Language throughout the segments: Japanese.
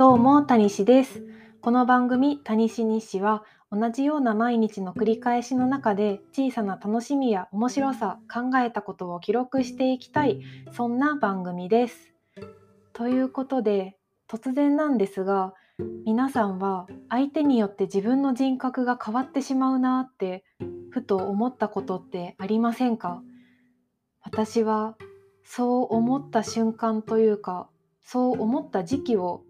どうも、谷西です。この番組、谷西日誌は、同じような毎日の繰り返しの中で、小さな楽しみや面白さ、考えたことを記録していきたい、そんな番組です。ということで、突然なんですが、皆さんは相手によって自分の人格が変わってしまうなって、ふと思ったことってありませんか？私は、そう思った瞬間というか、そう思った時期を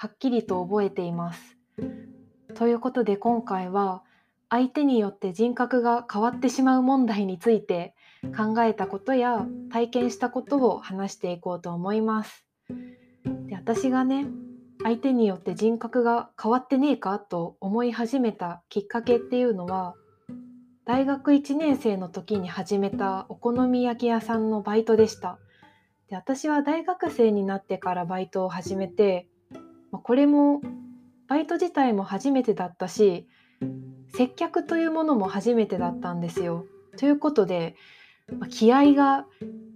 はっきりと覚えています。ということで今回は相手によって人格が変わってしまう問題について考えたことや体験したことを話していこうと思います。で私がね相手によって人格が変わってねえかと思い始めたきっかけっていうのは大学1年生の時に始めたお好み焼き屋さんのバイトでした。で私は大学生になってからバイトを始めてまあこれもバイト自体も初めてだったし接客というものも初めてだったんですよ。ということで、まあ気合が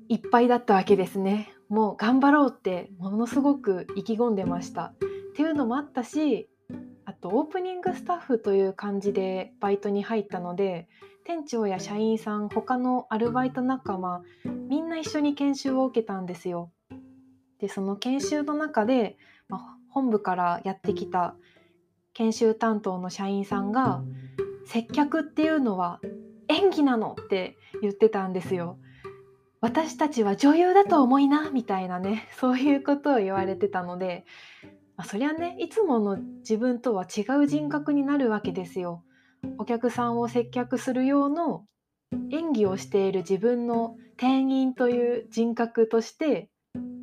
いっぱいだったわけですね。もう頑張ろうってものすごく意気込んでました。っていうのもあったしあとオープニングスタッフという感じでバイトに入ったので店長や社員さん他のアルバイト仲間みんな一緒に研修を受けたんですよ。でその研修の中で、本部からやってきた研修担当の社員さんが「接客っていうのは演技なの」って言ってたんですよ。私たちは女優だと思いなみたいなね そういうことを言われてたので、まあ、そりゃねいつもの自分とは違う人格になるわけですよ。お客さんを接客する用の演技をしている自分の店員という人格として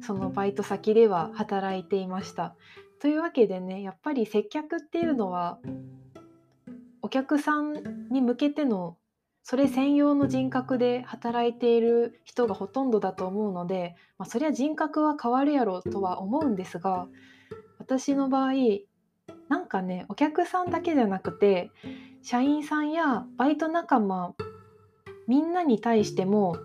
そのバイト先では働いていました。というわけでねやっぱり接客っていうのはお客さんに向けてのそれ専用の人格で働いている人がほとんどだと思うので、まあ、そりゃ人格は変わるやろとは思うんですが私の場合なんかねお客さんだけじゃなくて社員さんやバイト仲間みんなに対しても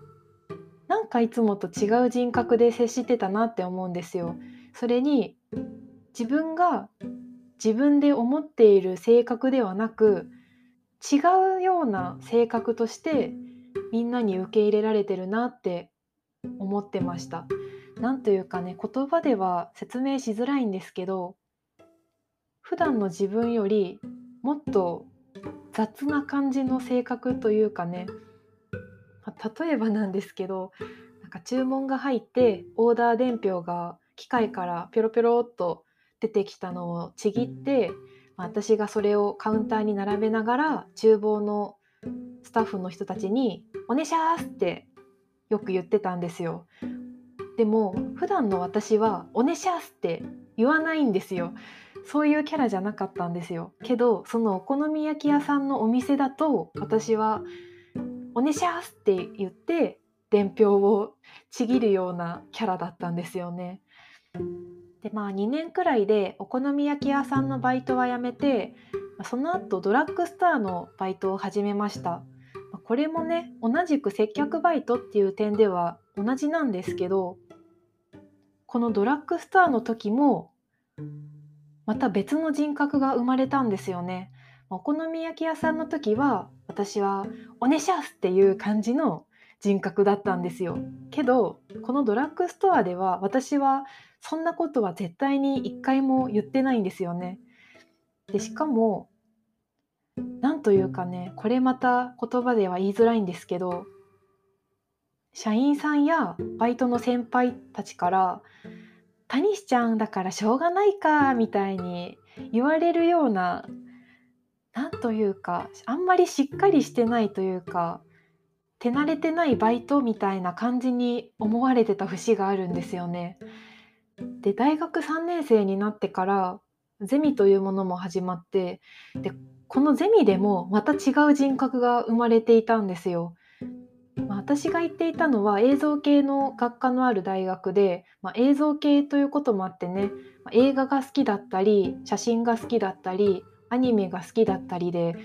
なんかいつもと違う人格で接してたなって思うんですよ。それに自分が自分で思っている性格ではなく違うような性格としてみんなに受け入れられてるなって思ってました。なんというかね言葉では説明しづらいんですけど普段の自分よりもっと雑な感じの性格というかねまあ例えばなんですけどなんか注文が入ってオーダー伝票が機械からピョロピョロっと出てきたのをちぎって、まあ私がそれをカウンターに並べながら厨房のスタッフの人たちに「おねしゃーす」ってよく言ってたんですよ。でも普段の私は「おねしゃーす」って言わないんですよ。そういうキャラじゃなかったんですよ。けどそのお好み焼き屋さんのお店だと私は「おねしゃーす」って言って伝票をちぎるようなキャラだったんですよね。でまあ2年くらいでお好み焼き屋さんのバイトは辞めてその後ドラッグストアのバイトを始めました。これもね同じく接客バイトっていう点では同じなんですけどこのドラッグストアの時もまた別の人格が生まれたんですよね。お好み焼き屋さんの時は私は「おねしゃす」っていう感じの人格だったんですよ。けどこのドラッグストアでは私はそんなことは絶対に一回も言ってないんですよね。でしかもなんというかねこれまた言葉では言いづらいんですけど社員さんやバイトの先輩たちから「タニシちゃんだからしょうがないか」みたいに言われるようななんというかあんまりしっかりしてないというか手慣れてないバイトみたいな感じに思われてた節があるんですよね。で大学3年生になってからゼミというものも始まってでこのゼミでもまた違う人格が生まれていたんですよ。まあ、私が言っていたのは映像系の学科のある大学で、まあ、映像系ということもあってね、まあ映画が好きだったり写真が好きだったりアニメが好きだったりで、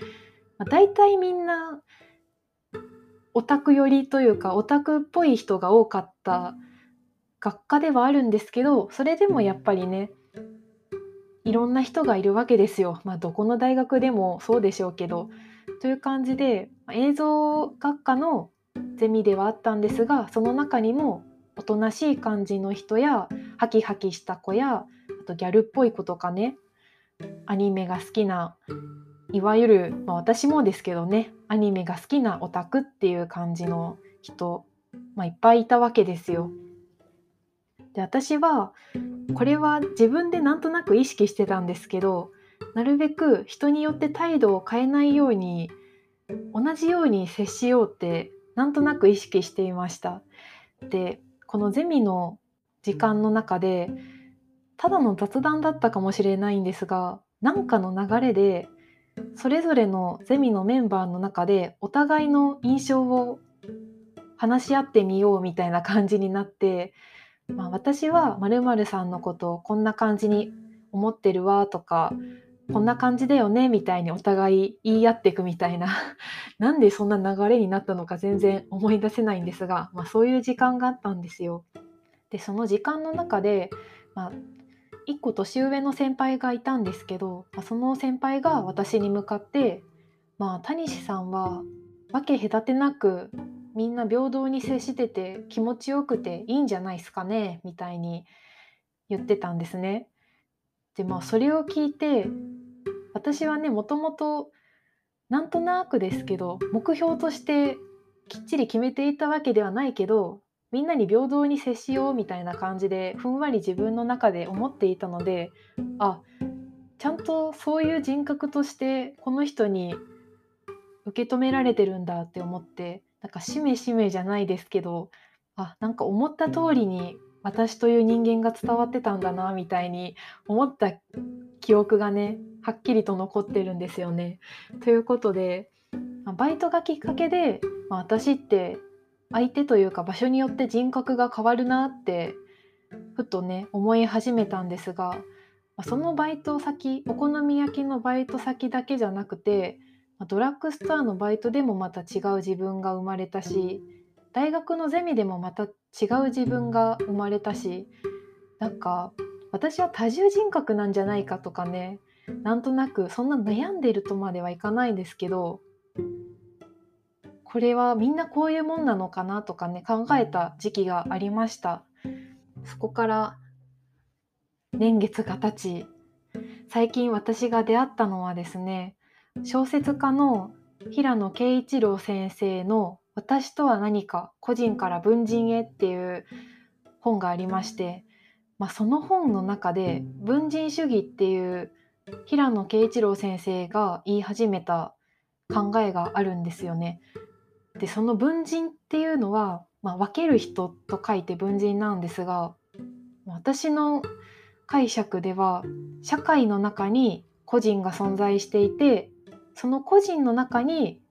まあ、大体みんなオタク寄りというかオタクっぽい人が多かった学科ではあるんですけどそれでもやっぱりねいろんな人がいるわけですよ。まあ、どこの大学でもそうでしょうけど。という感じで映像学科のゼミではあったんですがその中にもおとなしい感じの人やハキハキした子やあとギャルっぽい子とかねアニメが好きないわゆる、まあ、私もですけどねアニメが好きなオタクっていう感じの人、まあ、いっぱいいたわけですよ。で私はこれは自分でなんとなく意識してたんですけどなるべく人によって態度を変えないように同じように接しようってなんとなく意識していました。でこのゼミの時間の中でただの雑談だったかもしれないんですが何かの流れでそれぞれのゼミのメンバーの中でお互いの印象を話し合ってみようみたいな感じになって、まあ、私はまるさんのことをこんな感じに思ってるわとかこんな感じだよねみたいにお互い言い合っていくみたいな なんでそんな流れになったのか全然思い出せないんですが、まあ、そういう時間があったんですよ。でその時間の中で、まあ、1個年上の先輩がいたんですけど、まあ、その先輩が私に向かって「まあ谷西さんは分け隔てなくみんな平等に接してて気持ちよくていいんじゃないですかね」みたいに言ってたんですね。でまあそれを聞いて私はねもともとなんとなくですけど目標としてきっちり決めていたわけではないけどみんなに平等に接しようみたいな感じでふんわり自分の中で思っていたのであちゃんとそういう人格としてこの人に受け止められてるんだって思ってなんかしめしめじゃないですけどあなんか思った通りに私という人間が伝わってたんだなみたいに思った記憶がねはっきりと残ってるんですよね。ということでバイトがきっかけで、まあ、私って相手というか場所によって人格が変わるなってふとね思い始めたんですがそのバイト先お好み焼きのバイト先だけじゃなくてドラッグストアのバイトでもまた違う自分が生まれたし大学のゼミでもまた違う自分が生まれたしなんか私は多重人格なんじゃないかとかねなんとなくそんな悩んでるとまではいかないんですけどこれはみんなこういうもんなのかなとかね考えた時期がありましたそこから年月が経ち最近私が出会ったのはですね小説家の平野啓一郎先生の「私とは何か個人から文人へ」っていう本がありまして、まあ、その本の中で文人主義っていう平野啓一郎先生が言い始めた考えがあるんですよね。でその文人っていうのは、まあ、分ける人と書いて文人なんですが私の解釈では社会の中に個人が存在していてその個人の中に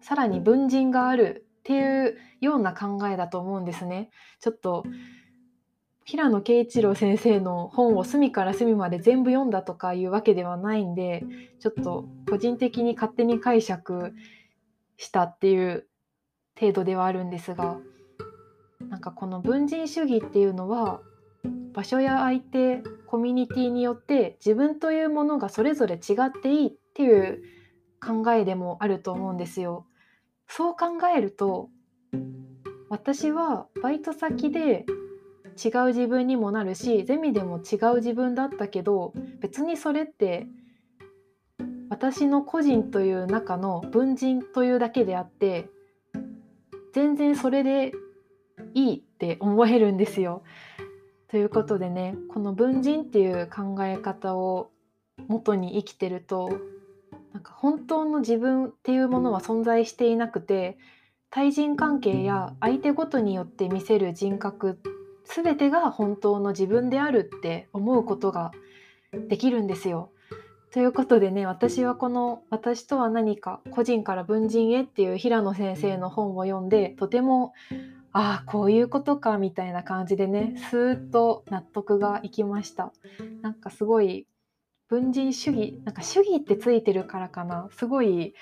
さらに文人があるっていうような考えだと思うんですね。ちょっと平野啓一郎先生の本を隅から隅まで全部読んだとかいうわけではないんでちょっと個人的に勝手に解釈したっていう程度ではあるんですがなんかこの文人主義っていうのは場所や相手コミュニティによって自分というものがそれぞれ違っていいっていう考えでもあると思うんですよ。そう考えると私はバイト先で違う自分にもなるしゼミでも違う自分だったけど別にそれって私の個人という中の文人というだけであって全然それでいいって思えるんですよ。ということでねこの文人っていう考え方を元に生きてるとなんか本当の自分っていうものは存在していなくて対人関係や相手ごとによって見せる人格全てが本当の自分であるって思うことができるんですよ。ということでね私はこの「私とは何か個人から文人へ」っていう平野先生の本を読んでとてもああこういうことかみたいな感じでねスーッと納得がいきました。なんかすごい文人主義なんか主義ってついてるからかな。すごい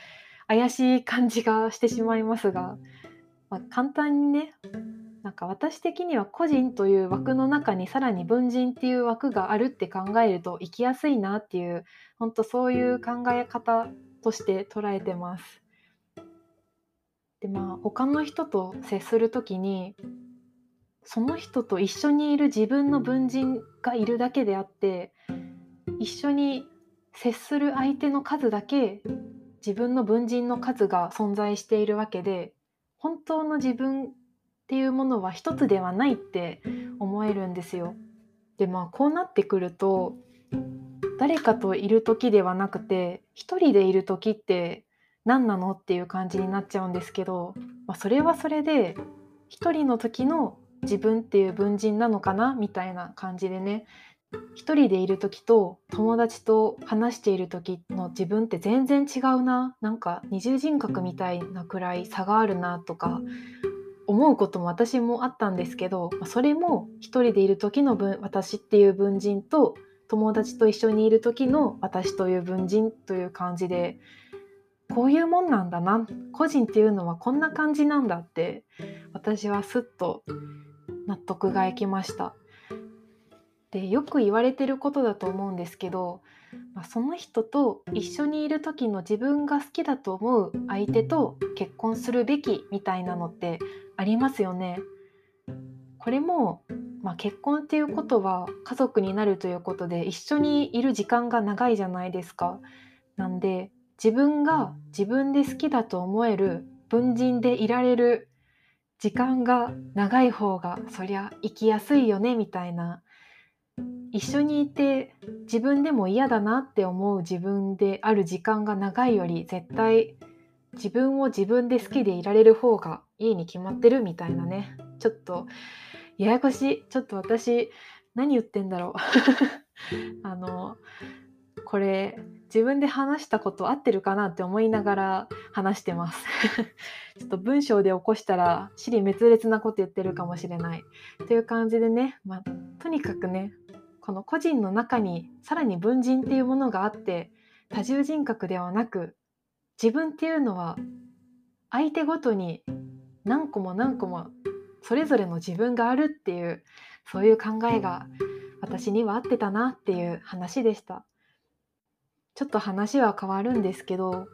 怪しい感じがしてしまいますが、まあ、簡単にねなんか私的には個人という枠の中にさらに文人っていう枠があるって考えると生きやすいなっていう本当そういう考え方として捉えてます。でまあ他の人と接する時にその人と一緒にいる自分の文人がいるだけであって一緒に接する相手の数だけ自分の文人の数が存在しているわけで本当の自分っていうものは一つではないって思えるんですよ。でまあこうなってくると誰かといる時ではなくて一人でいる時って何なのっていう感じになっちゃうんですけど、まあ、それはそれで一人の時の自分っていう文人なのかなみたいな感じでね一人でいる時と友達と話している時の自分って全然違うななんか二重人格みたいなくらい差があるなとか思うことも私もあったんですけどそれも一人でいる時の分私っていう文人と友達と一緒にいる時の私という文人という感じでこういうもんなんだな個人っていうのはこんな感じなんだって私はすっと納得がいきました。でよく言われてることだと思うんですけど、まあ、その人と一緒にいる時の自分が好きだと思う相手と結婚するべきみたいなのってありますよね。これも、まあ、結婚っていうことは家族になるということで一緒にいる時間が長いじゃないですか。なんで自分が自分で好きだと思える文人でいられる時間が長い方がそりゃ生きやすいよねみたいな一緒にいて自分でも嫌だなって思う自分である時間が長いより絶対自分を自分で好きでいられる方がいいに決まってるみたいなね。ちょっとややこしい。ちょっと私何言ってんだろう。あのこれ自分で話したこと合ってるかなって思いながら話してます。ちょっと文章で起こしたら尻滅裂なこと言ってるかもしれない。という感じでね、まあ、とにかくねこの個人の中にさらに文人っていうものがあって多重人格ではなく自分っていうのは相手ごとに何個も何個もそれぞれの自分があるっていうそういう考えが私には合ってたなっていう話でした。ちょっと話は変わるんですけど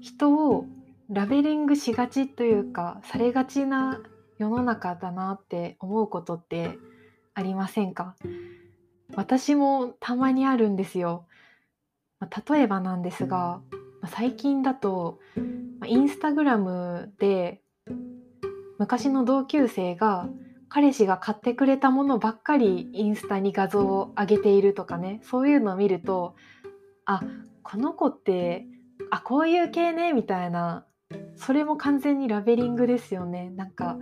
人をラベリングしがちというかされがちな世の中だなって思うことってありませんか？私もたまにあるんですよ。例えばなんですが、まあ、最近だと、まあ、インスタグラムで昔の同級生が彼氏が買ってくれたものばっかりインスタに画像を上げているとかねそういうのを見るとあこの子ってあこういう系ねみたいなそれも完全にラベリングですよね。なんか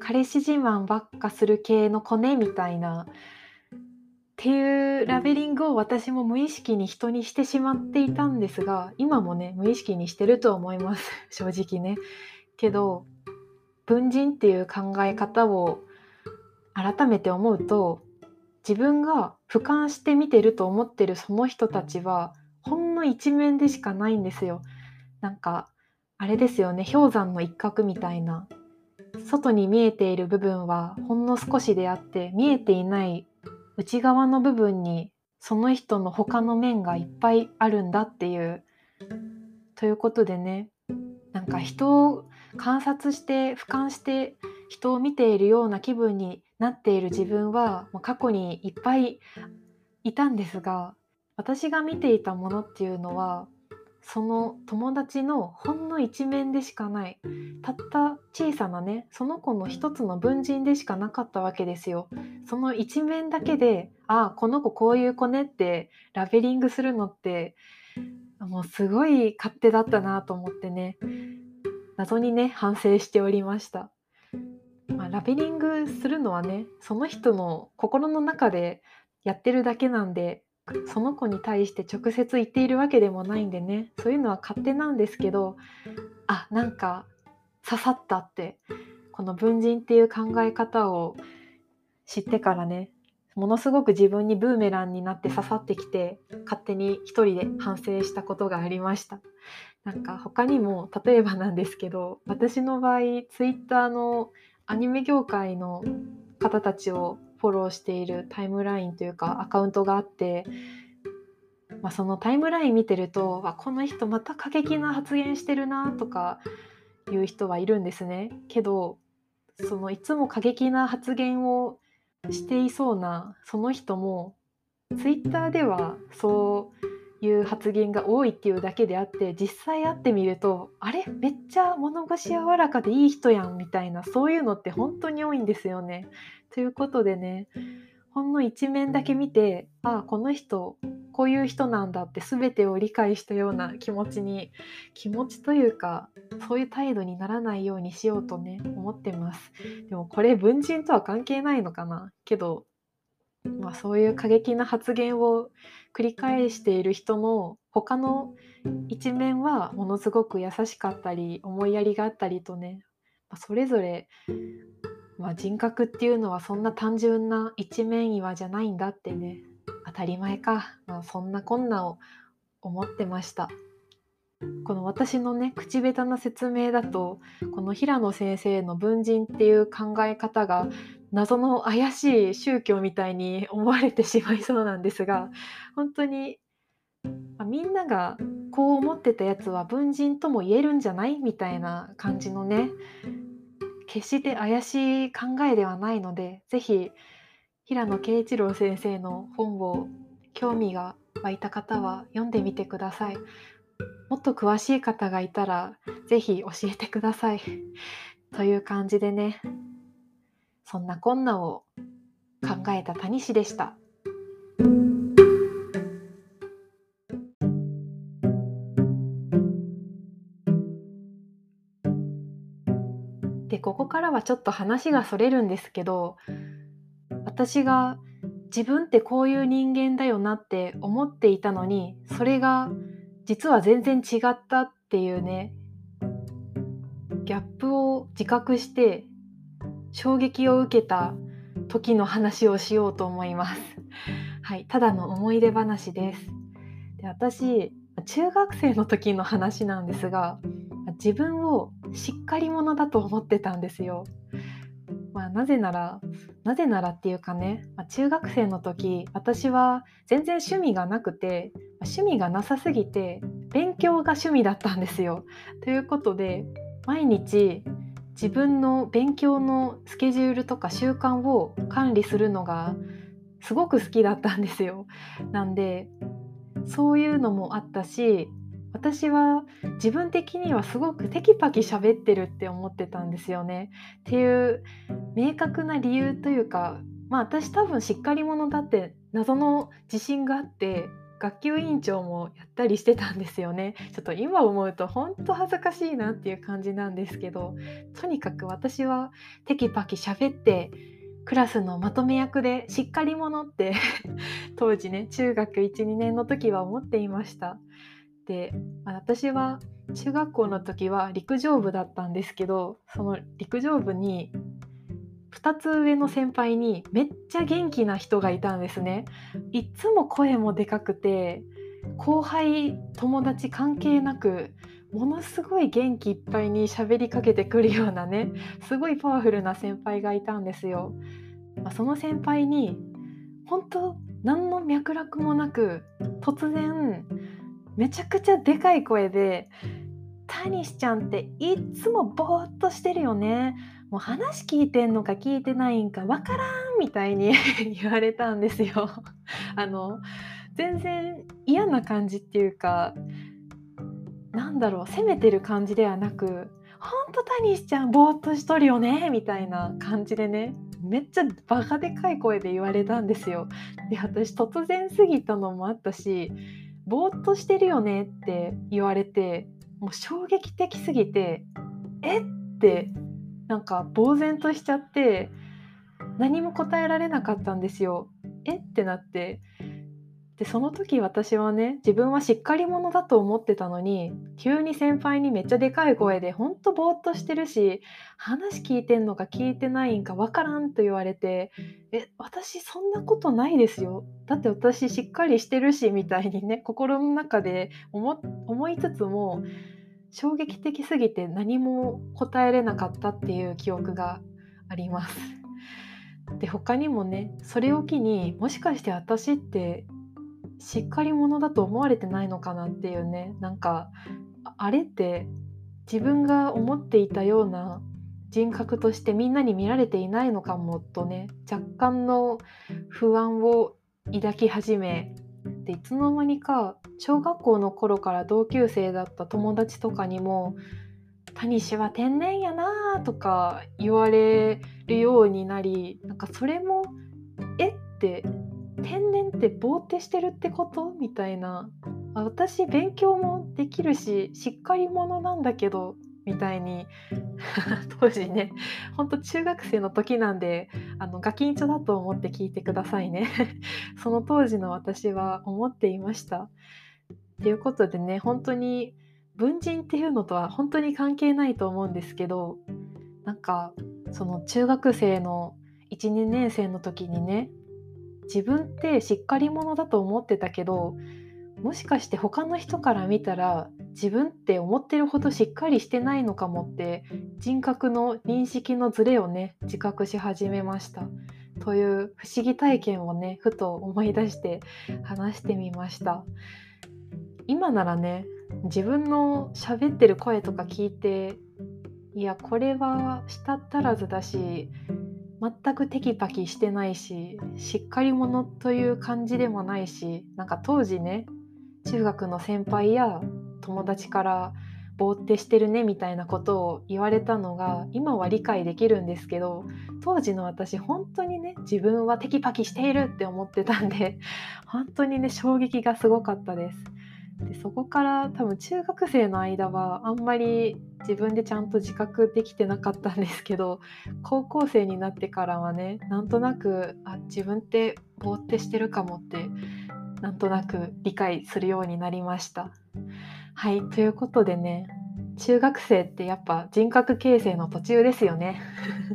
彼氏自慢ばっかする系の子ねみたいなっていうラベリングを私も無意識に人にしてしまっていたんですが今もね無意識にしてると思います 正直ね。けど文人っていう考え方を改めて思うと自分が俯瞰して見てると思ってるその人たちはほんの一面でしかないんですよ。なんかあれですよね氷山の一角みたいな外に見えている部分はほんの少しであって見えていない内側の部分にその人の他の面がいっぱいあるんだっていう。ということでねなんか人を観察して俯瞰して人を見ているような気分になっている自分は過去にいっぱいいたんですが私が見ていたものっていうのはその友達のほんの一面でしかないたった小さなねその子の一つの文人でしかなかったわけですよ。その一面だけでああこの子こういう子ねってラベリングするのってもうすごい勝手だったなと思ってね謎にね反省しておりました。まあ、ラベリングするのはねその人の心の中でやってるだけなんでその子に対して直接言っているわけでもないんでね。そういうのは勝手なんですけどあなんか刺さったってこの文人っていう考え方を知ってからねものすごく自分にブーメランになって刺さってきて勝手に一人で反省したことがありました。なんか他にも例えばなんですけど私の場合ツイッターのアニメ業界の方たちをフォローしているタイムラインというかアカウントがあって、まあ、そのタイムライン見てるとあこの人また過激な発言してるなとかいう人はいるんですね。けどそのいつも過激な発言をしていそうなその人もツイッターではそういう発言が多いっていうだけであって実際会ってみるとあれ？めっちゃ物腰柔らかでいい人やんみたいなそういうのって本当に多いんですよね。ということでねほんの一面だけ見てああこの人こういう人なんだって全てを理解したような気持ちに気持ちというかそういう態度にならないようにしようとね思ってます。でもこれ文人とは関係ないのかな？けど、まあ、そういう過激な発言を繰り返している人の他の一面はものすごく優しかったり思いやりがあったりとね、まあ、それぞれまあ、人格っていうのはそんな単純な一面岩じゃないんだってね。当たり前か、まあ、そんなこんなを思ってました。この私のね口下手な説明だとこの平野先生の文人っていう考え方が謎の怪しい宗教みたいに思われてしまいそうなんですが本当に、まあ、みんながこう思ってたやつは文人とも言えるんじゃない？みたいな感じのね決して怪しい考えではないので是非平野啓一郎先生の本を興味が湧いた方は読んでみてください。もっと詳しい方がいたら是非教えてください。という感じでねそんなこんなを考えた谷氏でした。ここからはちょっと話がそれるんですけど私が自分ってこういう人間だよなって思っていたのにそれが実は全然違ったっていうねギャップを自覚して衝撃を受けた時の話をしようと思います。はい、ただの思い出話です。で私中学生の時の話なんですが自分をしっかり者だと思ってたんですよ。まあ、なぜならなぜならっていうかね、まあ、中学生の時私は全然趣味がなくて趣味がなさすぎて勉強が趣味だったんですよ。ということで毎日自分の勉強のスケジュールとか習慣を管理するのがすごく好きだったんですよ。なんでそういうのもあったし私は自分的にはすごくテキパキ喋ってるって思ってたんですよね。っていう明確な理由というかまあ私多分しっかり者だって謎の自信があって学級委員長もやったりしてたんですよね。ちょっと今思うと本当恥ずかしいなっていう感じなんですけどとにかく私はテキパキ喋ってクラスのまとめ役でしっかり者って 当時ね中学12年の時は思っていました。で私は中学校の時は陸上部だったんですけどその陸上部に2つ上の先輩にめっちゃ元気な人がいたんですね。いつも声もでかくて後輩友達関係なくものすごい元気いっぱいに喋りかけてくるようなねすごいパワフルな先輩がいたんですよ。まあ、その先輩に本当何の脈絡もなく突然めちゃくちゃでかい声で「タニシちゃんっていっつもぼーっとしてるよね」もう話聞いてんのか聞いてないんかわからんみたいに 言われたんですよ。あの全然嫌な感じっていうかなんだろう責めてる感じではなく「ほんとタニシちゃんぼーっとしとるよね」みたいな感じでねめっちゃバカでかい声で言われたんですよ。で私突然すぎたのもあったしぼーっとしてるよねって言われてもう衝撃的すぎてえってなんか呆然としちゃって何も答えられなかったんですよ。えってなってでその時私はね自分はしっかり者だと思ってたのに急に先輩にめっちゃでかい声でほんとぼーっとしてるし話聞いてんのか聞いてないんかわからんと言われてえ私そんなことないですよだって私しっかりしてるしみたいにね心の中で思いつつも衝撃的すぎて何も答えれなかったっていう記憶があります。で他にもねそれを機にもしかして私ってしっかり者だと思われてないのかなっていうねなんかあれって自分が思っていたような人格としてみんなに見られていないのかもとね若干の不安を抱き始めでいつの間にか小学校の頃から同級生だった友達とかにも「タニシは天然やな」とか言われるようになりなんかそれも「えっ?」て天然ってぼーってしてるってこと？みたいな。私勉強もできるししっかり者なんだけどみたいに。当時ねほんと中学生の時なんであのガキンチョだと思って聞いてくださいね。その当時の私は思っていました。ということでね本当に文人っていうのとは本当に関係ないと思うんですけどなんかその中学生の12年生の時にね自分ってしっかり者だと思ってたけどもしかして他の人から見たら自分って思ってるほどしっかりしてないのかもって人格の認識のズレをね自覚し始めました。という不思議体験をねふと思い出して話してみました。今ならね自分の喋ってる声とか聞いていやこれは舌足らずだし全くテキパキしてないししっかり者という感じでもないしなんか当時ね中学の先輩や友達からぼーってしてるねみたいなことを言われたのが今は理解できるんですけど当時の私本当にね自分はテキパキしているって思ってたんで本当にね衝撃がすごかったです。でそこから多分中学生の間はあんまり自分でちゃんと自覚できてなかったんですけど 高校生になってからはねなんとなくあ自分ってぼーってしてるかもってなんとなく理解するようになりました。はいということでね中学生ってやっぱ人格形成の途中ですよね。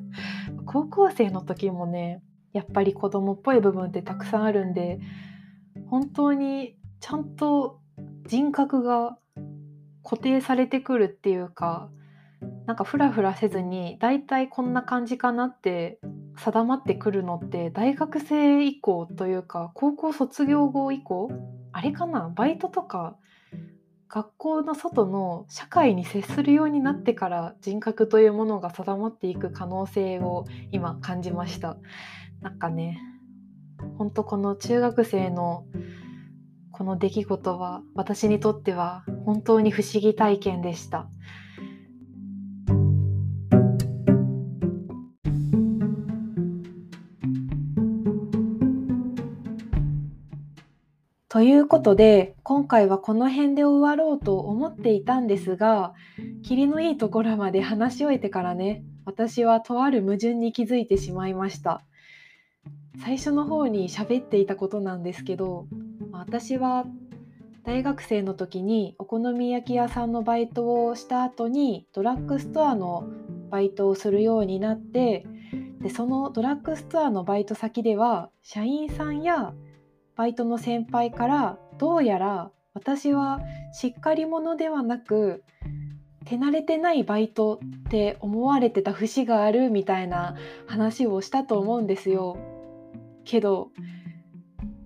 高校生の時もねやっぱり子供っぽい部分ってたくさんあるんで本当にちゃんと人格が固定されてくるっていうかなんかフラフラせずにだいたいこんな感じかなって定まってくるのって大学生以降というか高校卒業後以降あれかなバイトとか学校の外の社会に接するようになってから人格というものが定まっていく可能性を今感じました。なんかねほんとこの中学生のこの出来事は私にとっては本当に不思議体験でした。ということで今回はこの辺で終わろうと思っていたんですが霧のいいところまで話し終えてからね私はとある矛盾に気づいてしまいました最初の方に喋っていたことなんですけど私は大学生の時にお好み焼き屋さんのバイトをした後にドラッグストアのバイトをするようになってでそのドラッグストアのバイト先では社員さんやバイトの先輩からどうやら私はしっかり者ではなく手慣れてないバイトって思われてた節があるみたいな話をしたと思うんですよ。けど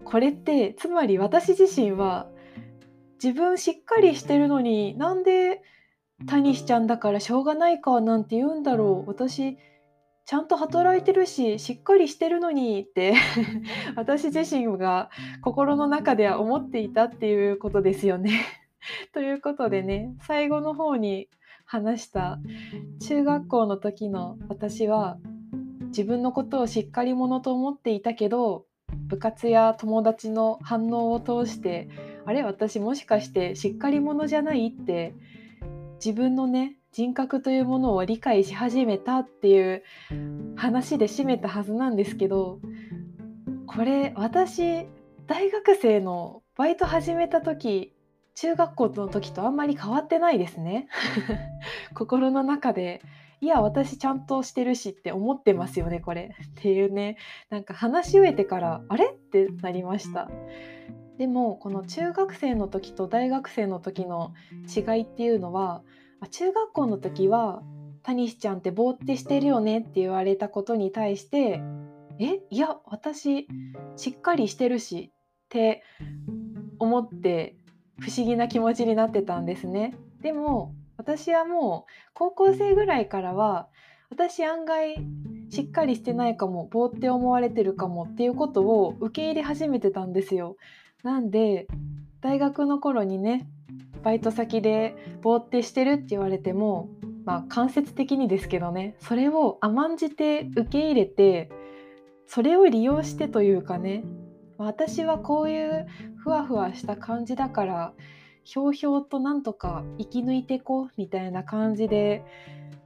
これってつまり私自身は自分しっかりしてるのになんでタニシちゃんだからしょうがないかなんて言うんだろう私ちゃんと働いてるししっかりしてるのにって私自身が心の中では思っていたっていうことですよね。ということでね最後の方に話した中学校の時の私は自分のことをしっかり者と思っていたけど部活や友達の反応を通してあれ私もしかしてしっかり者じゃないって自分のね人格というものを理解し始めたっていう話で締めたはずなんですけどこれ私大学生のバイト始めた時中学校の時とあんまり変わってないですね。心の中で。いや私ちゃんとしてるしって思ってますよねこれ。っていうねなんか話し終えてからあれ？ってなりました。でもこの中学生の時と大学生の時の違いっていうのは中学校の時はタニシちゃんってぼーってしてるよねって言われたことに対してえ？いや私しっかりしてるしって思って不思議な気持ちになってたんですね。でも私はもう高校生ぐらいからは私案外しっかりしてないかもぼーって思われてるかもっていうことを受け入れ始めてたんですよ。なんで大学の頃にねバイト先でぼーってしてるって言われてもまあ間接的にですけどねそれを甘んじて受け入れてそれを利用してというかね私はこういうふわふわした感じだからひょうひょうとなんとか生き抜いてこうみたいな感じで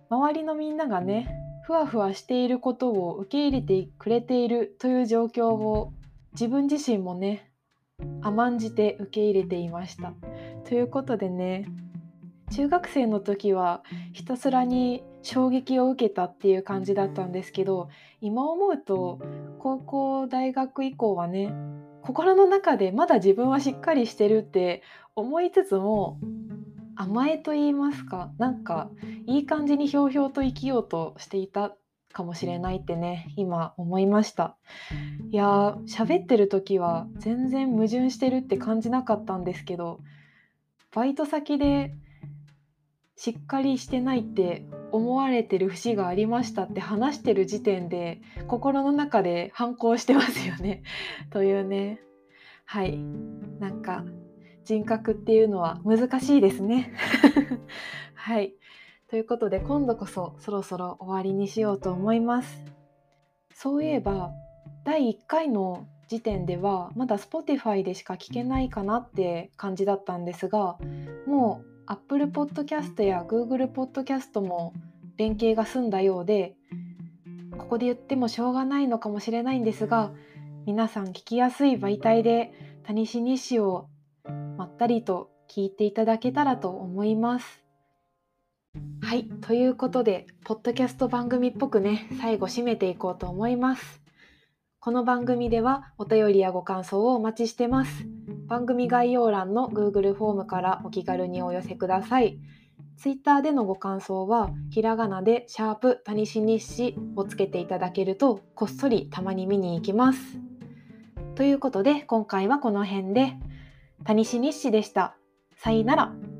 周りのみんながねふわふわしていることを受け入れてくれているという状況を自分自身もね甘んじて受け入れていました。ということでね中学生の時はひたすらに衝撃を受けたっていう感じだったんですけど今思うと高校大学以降はね心の中でまだ自分はしっかりしてるって思いつつも甘えと言いますかなんかいい感じにひょうひょうと生きようとしていたかもしれないってね今思いました。いやー喋ってる時は全然矛盾してるって感じなかったんですけどバイト先でしっかりしてないって思われてる節がありましたって話してる時点で心の中で反抗してますよね。というね。はい。なんか人格っていうのは難しいですね。はい。ということで今度こそそろそろ終わりにしようと思います。そういえば第1回の時点ではまだ Spotify でしか聞けないかなって感じだったんですがもう Apple Podcast や Google Podcast も連携が済んだようでここで言ってもしょうがないのかもしれないんですが皆さん聞きやすい媒体でタニシ日誌をまったりと聞いていただけたらと思います。はい、ということで、ポッドキャスト番組っぽくね、最後締めていこうと思います。この番組ではお便りやご感想をお待ちしてます。番組概要欄の Google フォームからお気軽にお寄せください。Twitter でのご感想は、ひらがなでシャープタニシ日誌をつけていただけると、こっそりたまに見に行きます。ということで、今回はこの辺で、タニシ日誌でした。さよなら。